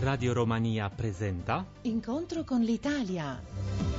Radio Romania presenta Incontro con l'Italia.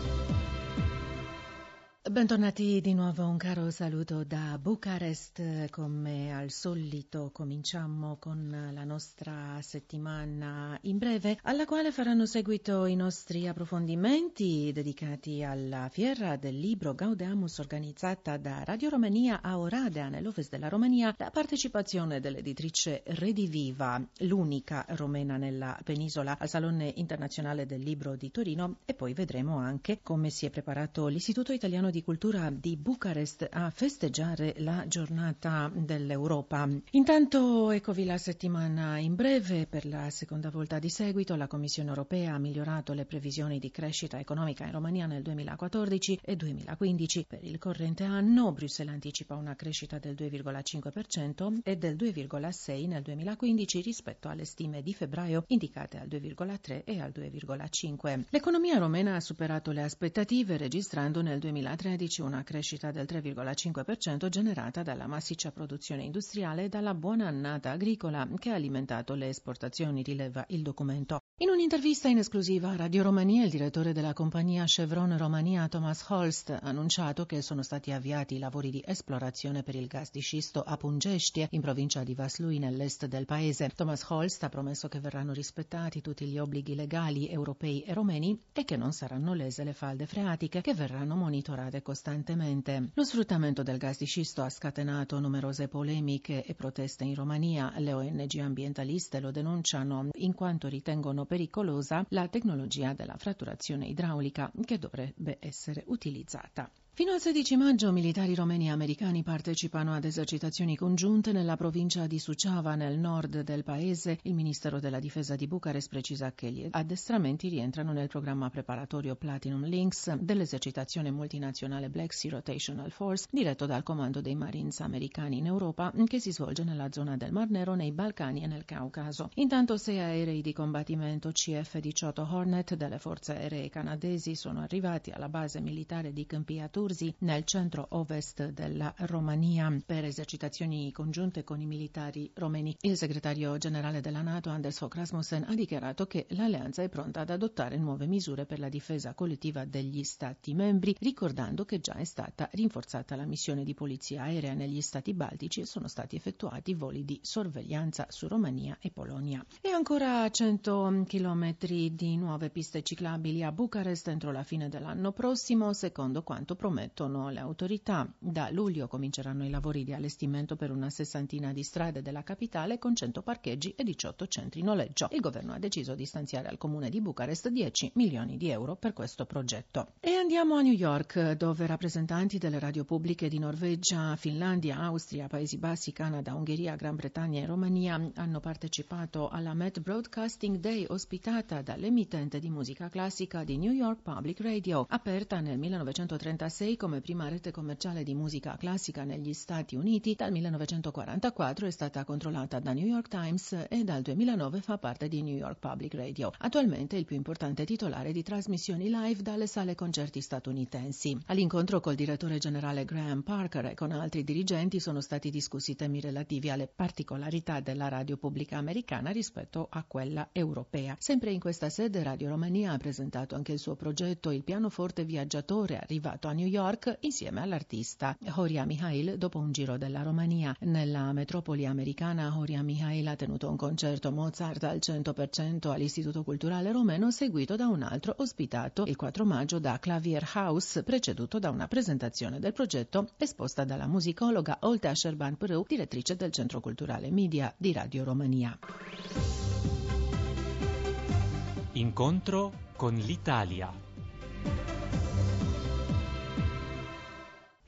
Bentornati di nuovo, un caro saluto da Bucarest. Come al solito cominciamo con la nostra settimana in breve, alla quale faranno seguito i nostri approfondimenti dedicati alla fiera del libro Gaudeamus organizzata da Radio Romania a Oradea, nell'ovest della Romania, la partecipazione dell'editrice Rediviva, l'unica romena nella penisola, al Salone Internazionale del Libro di Torino e poi vedremo anche come si è preparato l'Istituto Italiano di Cultura di Bucarest a festeggiare la giornata dell'Europa. Intanto eccovi la settimana in breve. Per la seconda volta di seguito la Commissione europea ha migliorato le previsioni di crescita economica in Romania nel 2014 e 2015. Per il corrente anno Bruxelles anticipa una crescita del 2,5% e del 2,6% nel 2015 rispetto alle stime di febbraio indicate al 2,3 e al 2,5. L'economia romena ha superato le aspettative registrando nel 2013 2013 una crescita del 3,5% generata dalla massiccia produzione industriale e dalla buona annata agricola che ha alimentato le esportazioni, rileva il documento. In un'intervista in esclusiva a Radio Romania, il direttore della compagnia Chevron Romania, Thomas Holst, ha annunciato che sono stati avviati i lavori di esplorazione per il gas di scisto a Pungestie, in provincia di Vaslui, nell'est del paese. Thomas Holst ha promesso che verranno rispettati tutti gli obblighi legali europei e romeni e che non saranno lese le falde freatiche che verranno monitorate costantemente. Lo sfruttamento del gas di scisto ha scatenato numerose polemiche e proteste in Romania. Le ONG ambientaliste lo denunciano in quanto ritengono pericolosa la tecnologia della fratturazione idraulica che dovrebbe essere utilizzata. Fino al 16 maggio militari romeni e americani partecipano ad esercitazioni congiunte nella provincia di Suceava, nel nord del paese. Il Ministero della Difesa di Bucarest precisa che gli addestramenti rientrano nel programma preparatorio Platinum Links dell'esercitazione multinazionale Black Sea Rotational Force, diretto dal Comando dei Marines americani in Europa, che si svolge nella zona del Mar Nero, nei Balcani e nel Caucaso. Intanto sei aerei di combattimento CF-18 Hornet delle forze aeree canadesi sono arrivati alla base militare di Campiatur Tursi nel centro-ovest della Romania per esercitazioni congiunte con i militari romeni. Il segretario generale della Nato, Anders Fogh Rasmussen, ha dichiarato che l'alleanza è pronta ad adottare nuove misure per la difesa collettiva degli Stati membri, ricordando che già è stata rinforzata la missione di polizia aerea negli Stati baltici e sono stati effettuati voli di sorveglianza su Romania e Polonia. E ancora 100 chilometri di nuove piste ciclabili a Bucarest entro la fine dell'anno prossimo, secondo quanto promesso promettono le autorità. Da luglio cominceranno i lavori di allestimento per una sessantina di strade della capitale con 100 parcheggi e 18 centri noleggio. Il governo ha deciso di stanziare al comune di Bucarest 10 milioni di euro per questo progetto. E andiamo a New York, dove rappresentanti delle radio pubbliche di Norvegia, Finlandia, Austria, Paesi Bassi, Canada, Ungheria, Gran Bretagna e Romania hanno partecipato alla Met Broadcasting Day ospitata dall'emittente di musica classica di New York Public Radio, aperta nel 1936 1996 come prima rete commerciale di musica classica negli Stati Uniti, dal 1944 è stata controllata da New York Times e dal 2009 fa parte di New York Public Radio. Attualmente è il più importante titolare di trasmissioni live dalle sale concerti statunitensi. All'incontro col direttore generale Graham Parker e con altri dirigenti sono stati discussi temi relativi alle particolarità della radio pubblica americana rispetto a quella europea. Sempre in questa sede Radio Romania ha presentato anche il suo progetto Il pianoforte viaggiatore arrivato a New York insieme all'artista Horia Mihail dopo un giro della Romania. Nella metropoli americana Horia Mihail ha tenuto un concerto Mozart al 100% all'Istituto Culturale Romeno seguito da un altro ospitato il 4 maggio da Clavier House preceduto da una presentazione del progetto esposta dalla musicologa Olta Sherban Pru, direttrice del Centro Culturale Media di Radio Romania. Incontro con l'Italia.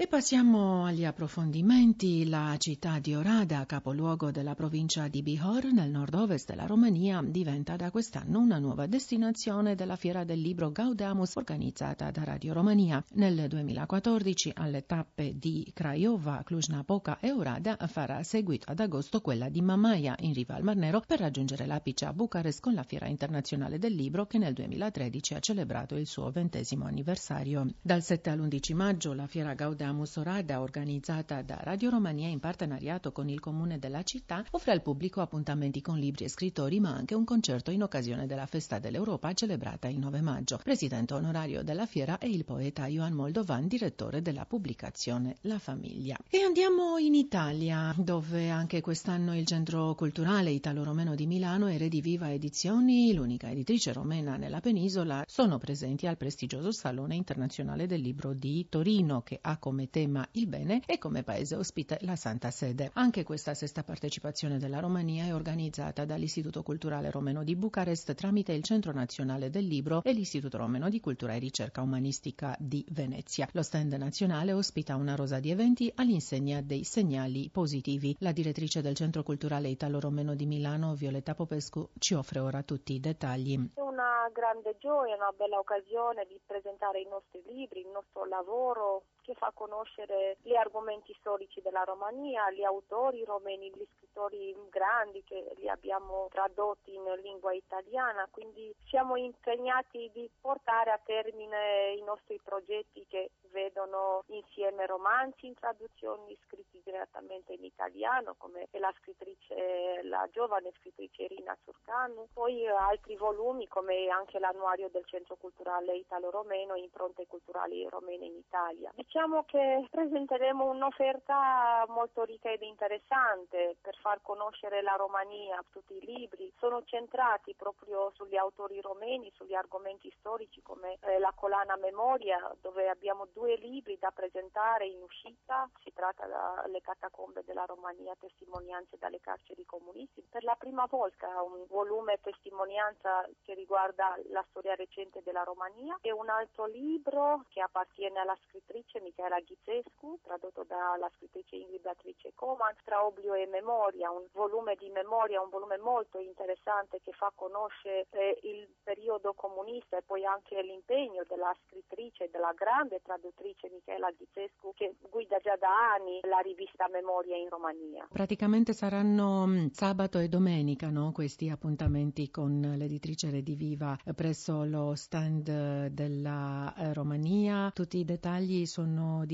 E passiamo agli approfondimenti. La città di Orada, capoluogo della provincia di Bihor, nel nord-ovest della Romania, diventa da quest'anno una nuova destinazione della Fiera del Libro Gaudamus organizzata da Radio Romania. Nel 2014 alle tappe di Craiova, Cluj-Napoca e Orada farà seguito ad agosto quella di Mamaia in riva al Mar Nero per raggiungere l'apice a Bucarest con la Fiera internazionale del libro che nel 2013 ha celebrato il suo ventesimo anniversario. Dal 7 all'11 maggio la Fiera Gaudamus Musorada, organizzata da Radio Romania in partenariato con il comune della città, offre al pubblico appuntamenti con libri e scrittori, ma anche un concerto in occasione della Festa dell'Europa celebrata il 9 maggio. Presidente onorario della fiera è il poeta Ioan Moldovan, direttore della pubblicazione La Famiglia. E andiamo in Italia, dove anche quest'anno il Centro Culturale Italo-Romeno di Milano e Rediviva Edizioni, l'unica editrice romena nella penisola, sono presenti al prestigioso Salone Internazionale del Libro di Torino, che ha come tema il bene e come paese ospite la Santa Sede. Anche questa sesta partecipazione della Romania è organizzata dall'Istituto Culturale Romeno di Bucarest tramite il Centro Nazionale del Libro e l'Istituto Romeno di Cultura e Ricerca Umanistica di Venezia. Lo stand nazionale ospita una rosa di eventi all'insegna dei segnali positivi. La direttrice del Centro Culturale Italo-Romeno di Milano, Violetta Popescu, ci offre ora tutti i dettagli. È una grande gioia, una bella occasione di presentare i nostri libri, il nostro lavoro che fa conoscere gli argomenti storici della Romania, gli autori romeni, gli scrittori grandi che li abbiamo tradotti in lingua italiana, quindi siamo impegnati di portare a termine i nostri progetti che vedono insieme romanzi in traduzioni scritti direttamente in italiano come la scrittrice, la giovane scrittrice Irina Zurcanu, poi altri volumi come anche l'annuario del Centro Culturale Italo-Romeno, impronte culturali romene in Italia. Diciamo che presenteremo un'offerta molto ricca ed interessante per far conoscere la Romania, tutti i libri. Sono centrati proprio sugli autori romeni, sugli argomenti storici come eh, la collana Memoria, dove abbiamo due libri da presentare in uscita, si tratta delle catacombe della Romania, testimonianze dalle carceri comunisti. Per la prima volta un volume testimonianza che riguarda la storia recente della Romania. E un altro libro che appartiene alla scrittrice Michaela Ghizescu, tradotto dalla scrittrice Ingrid Beatrice Coman, Tra oblio e memoria, un volume di memoria, un volume molto interessante che fa conoscere eh, il periodo comunista e poi anche l'impegno della scrittrice, della grande traduttrice Michela Ghizescu che guida già da anni la rivista Memoria in Romania. Praticamente saranno mm, sabato e domenica no? questi appuntamenti con l'editrice Rediviva presso lo stand della eh, Romania. Tutti i dettagli sono disponibili,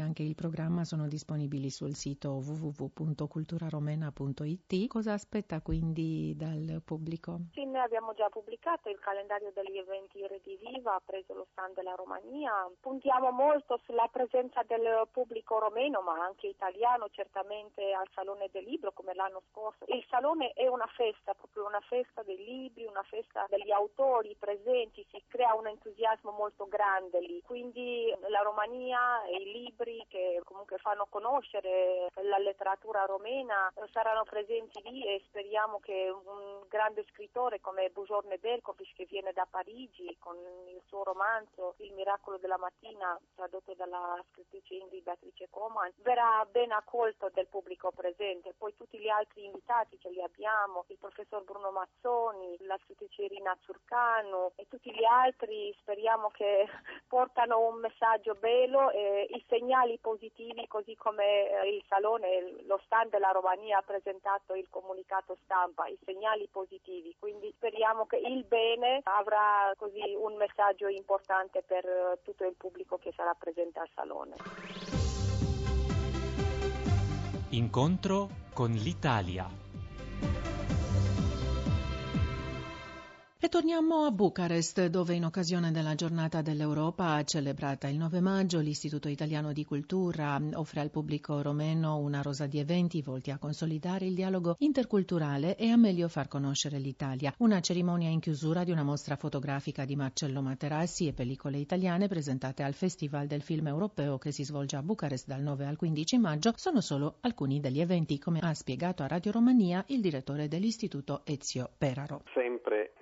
anche il programma sono disponibili sul sito www.culturaromena.it. Cosa aspetta quindi dal pubblico? Sì, noi abbiamo già pubblicato il calendario degli eventi Rediviva, preso lo stand della Romania. Puntiamo molto sulla presenza del pubblico romeno, ma anche italiano, certamente al Salone del Libro come l'anno scorso. Il Salone è una festa, proprio una festa dei libri, una festa degli autori presenti, si crea un entusiasmo molto grande lì. Quindi la Romania i libri che comunque fanno conoscere la letteratura romena saranno presenti lì e speriamo che un grande scrittore come Bujorne Berkovic che viene da Parigi con il suo romanzo Il miracolo della mattina tradotto dalla scrittrice Ingrid Beatrice Coman verrà ben accolto del pubblico presente. Poi tutti gli altri invitati che li abbiamo, il professor Bruno Mazzoni, la scrittrice Irina Zurcano e tutti gli altri speriamo che portano un messaggio bello e i segnali positivi così come eh, il salone, lo stand della Romania ha presentato il comunicato stampa, i segnali positivi, quindi speriamo che il bene avrà così un messaggio importante per eh, tutto il pubblico che sarà presente al salone. Incontro con l'Italia. Torniamo a Bucarest, dove in occasione della giornata dell'Europa celebrata il 9 maggio l'Istituto Italiano di Cultura offre al pubblico romeno una rosa di eventi volti a consolidare il dialogo interculturale e a meglio far conoscere l'Italia. Una cerimonia in chiusura di una mostra fotografica di Marcello Materassi e pellicole italiane presentate al Festival del Film Europeo che si svolge a Bucarest dal 9 al 15 maggio sono solo alcuni degli eventi, come ha spiegato a Radio Romania il direttore dell'Istituto Ezio Peraro. Sempre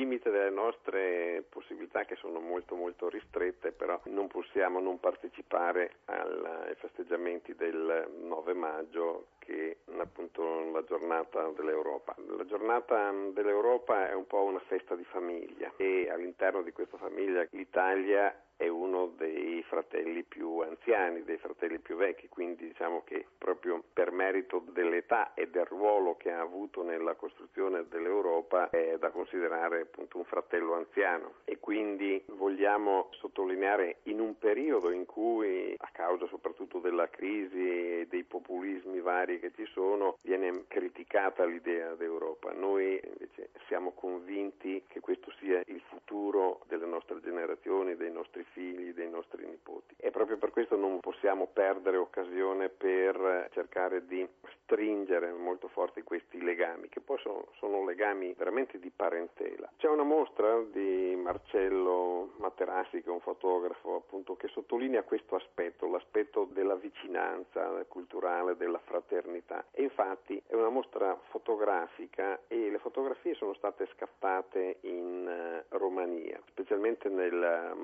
limite delle nostre possibilità che sono molto molto ristrette, però non possiamo non partecipare ai festeggiamenti del 9 maggio che è appunto la giornata dell'Europa. La giornata dell'Europa è un po' una festa di famiglia e all'interno di questa famiglia l'Italia è uno dei fratelli più anziani, dei fratelli più vecchi, quindi diciamo che proprio per merito dell'età e del ruolo che ha avuto nella costruzione dell'Europa è da considerare appunto un fratello anziano e quindi vogliamo sottolineare in un periodo in cui a causa soprattutto della crisi e dei populismi vari che ci sono viene criticata l'idea d'Europa. Noi invece siamo convinti che questo sia il futuro delle nostre generazioni, dei nostri figli, dei nostri nipoti. E proprio per questo non possiamo perdere occasione per cercare di stringere molto forti questi legami, che poi sono, sono legami veramente di parentela. C'è una mostra di Marcello Materassi, che è un fotografo appunto, che sottolinea questo aspetto, l'aspetto della vicinanza culturale, della fraternità. E infatti è una mostra fotografica e le fotografie sono state scattate in uh, Romania, specialmente nel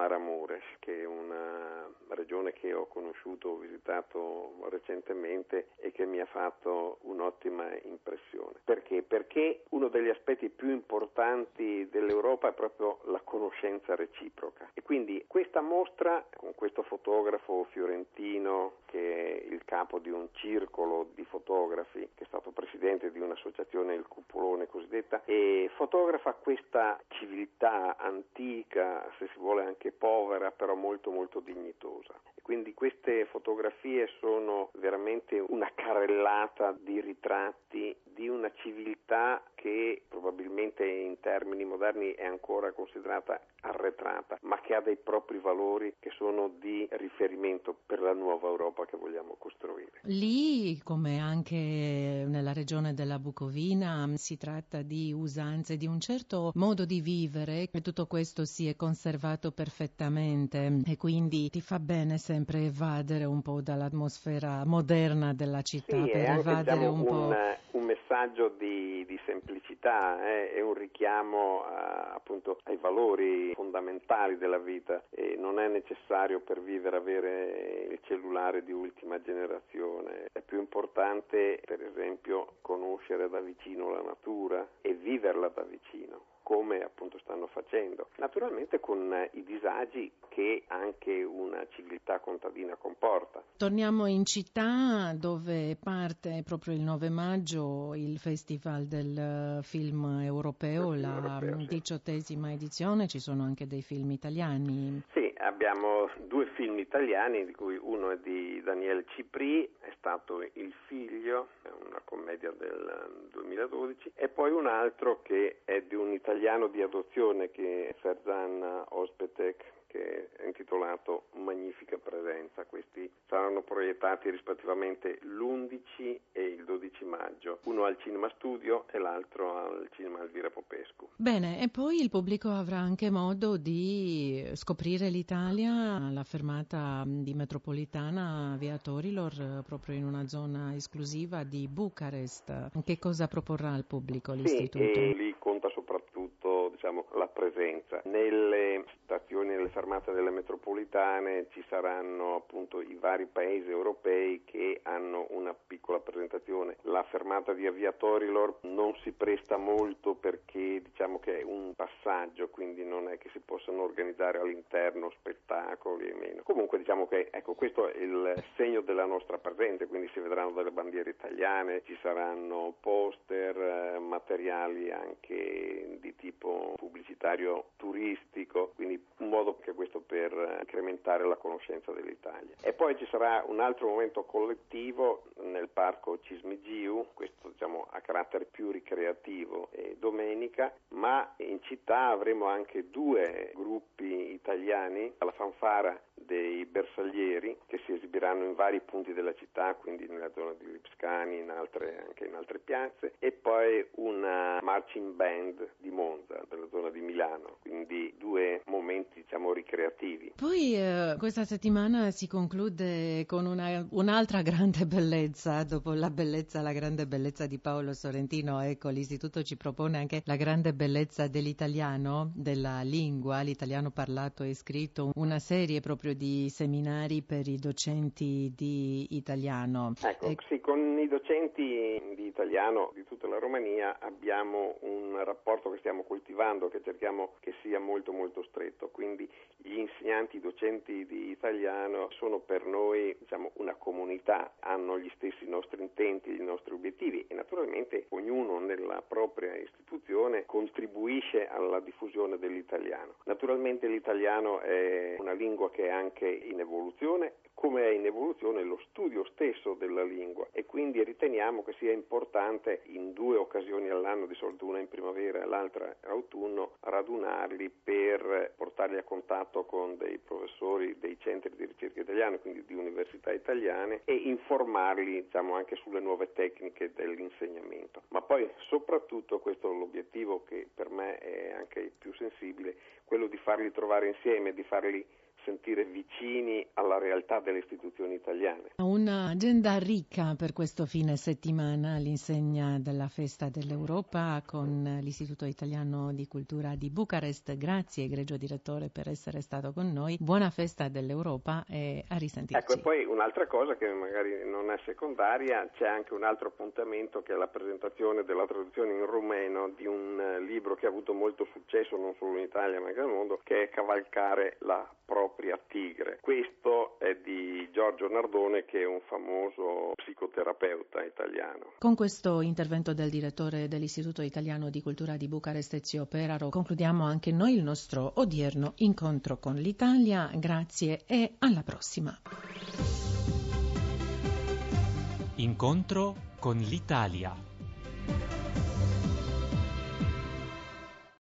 Maramures, che è una regione che ho conosciuto, ho visitato recentemente e che mi ha fatto un'ottima impressione. Perché? Perché uno degli aspetti più importanti dell'Europa è proprio la conoscenza reciproca. E quindi questa mostra, con questo fotografo fiorentino che è il capo di un circolo di fotografi, che presidente di un'associazione, il Cupolone cosiddetta, e fotografa questa civiltà antica, se si vuole anche povera, però molto molto dignitosa. E quindi queste fotografie sono veramente una carrellata di ritratti di una civiltà che probabilmente in termini moderni è ancora considerata arretrata, ma che ha dei propri valori che sono di riferimento per la nuova Europa che vogliamo costruire. Lì, come anche nella regione della Bucovina, si tratta di usanze, di un certo modo di vivere e tutto questo si è conservato perfettamente e quindi ti fa bene sempre evadere un po' dall'atmosfera moderna della città sì, per anche, evadere diciamo, un po' un, un messaggio di, di semplicità eh, e un richiamo a, appunto ai valori fondamentali della vita e non è necessario per vivere avere il cellulare di ultima generazione, è più importante per esempio conoscere da vicino la natura e viverla da vicino come appunto stanno facendo, naturalmente con i disagi che anche una civiltà contadina comporta. Torniamo in città dove parte proprio il 9 maggio il Festival del Film Europeo, film la europeo, sì. diciottesima edizione, ci sono anche dei film italiani. Sì, abbiamo due film italiani, di cui uno è di Daniele Cipri, è stato Il figlio, è una commedia del 2012, e poi un altro che è di un italiano di adozione che è Ferzan Ospetek, che è intitolato Magnifica presenza. Questi saranno proiettati rispettivamente l'11 e il 12 maggio, uno al Cinema Studio e l'altro al Cinema Elvira Popescu. Bene, e poi il pubblico avrà anche modo di scoprire l'Italia alla fermata di metropolitana via Torilor, proprio in una zona esclusiva di Bucarest. Che cosa proporrà al pubblico l'istituto? Sì, e lì soprattutto diciamo, la presenza. Nelle stazioni, nelle fermate delle metropolitane ci saranno appunto i vari paesi europei che hanno una piccola presentazione. La fermata di Via Torilor non si presta molto perché diciamo che è un passaggio, quindi non è che si possano organizzare all'interno spettacoli e meno. Comunque diciamo che ecco, questo è il segno della nostra presenza, quindi si vedranno delle bandiere italiane, ci saranno poster, eh, materiali anche di tipo pubblicitario turistico, quindi un modo che questo per incrementare la conoscenza dell'Italia. E poi ci sarà un altro momento collettivo nel parco Cismigiu, questo diciamo a carattere più ricreativo e domenica, ma in città avremo anche due gruppi italiani alla fanfara dei bersaglieri che si esibiranno in vari punti della città, quindi nella zona di Lipscani, in altre, anche in altre piazze, e poi una marching band di Monza, della zona di Milano, quindi due momenti diciamo ricreativi. Poi eh, questa settimana si conclude con una, un'altra grande bellezza, dopo la bellezza, la grande bellezza di Paolo Sorrentino, ecco l'Istituto ci propone anche la grande bellezza dell'italiano, della lingua, l'italiano parlato e scritto, una serie proprio di seminari per i docenti di italiano. Ecco, e... sì, con i docenti di italiano di tutta la Romania abbiamo un rapporto che stiamo coltivando, che cerchiamo che sia molto molto stretto, quindi gli insegnanti, i docenti di italiano sono per noi diciamo, una comunità, hanno gli stessi nostri intenti, i nostri obiettivi e naturalmente ognuno nella propria istituzione contribuisce alla diffusione dell'italiano. Naturalmente l'italiano è una lingua che è anche in evoluzione come è in evoluzione lo studio stesso della lingua e quindi riteniamo che sia importante in due occasioni all'anno, di solito una in primavera e l'altra in autunno, radunarli per portarli a contatto con dei professori dei centri di ricerca italiani, quindi di università italiane e informarli diciamo, anche sulle nuove tecniche dell'insegnamento. Ma poi soprattutto questo è l'obiettivo che per me è anche più sensibile, quello di farli trovare insieme, di farli sentire vicini alla realtà delle istituzioni italiane. Un'agenda ricca per questo fine settimana all'insegna della Festa dell'Europa con l'Istituto Italiano di Cultura di Bucarest. Grazie egregio direttore per essere stato con noi. Buona Festa dell'Europa e a risentirci. Ecco, e poi un'altra cosa che magari non è secondaria, c'è anche un altro appuntamento che è la presentazione della traduzione in rumeno di un libro che ha avuto molto successo non solo in Italia ma anche nel mondo, che è Cavalcare la propria propria tigre. Questo è di Giorgio Nardone che è un famoso psicoterapeuta italiano. Con questo intervento del direttore dell'Istituto Italiano di Cultura di Bucarest Ezio Peraro concludiamo anche noi il nostro odierno incontro con l'Italia. Grazie e alla prossima. Incontro con l'Italia.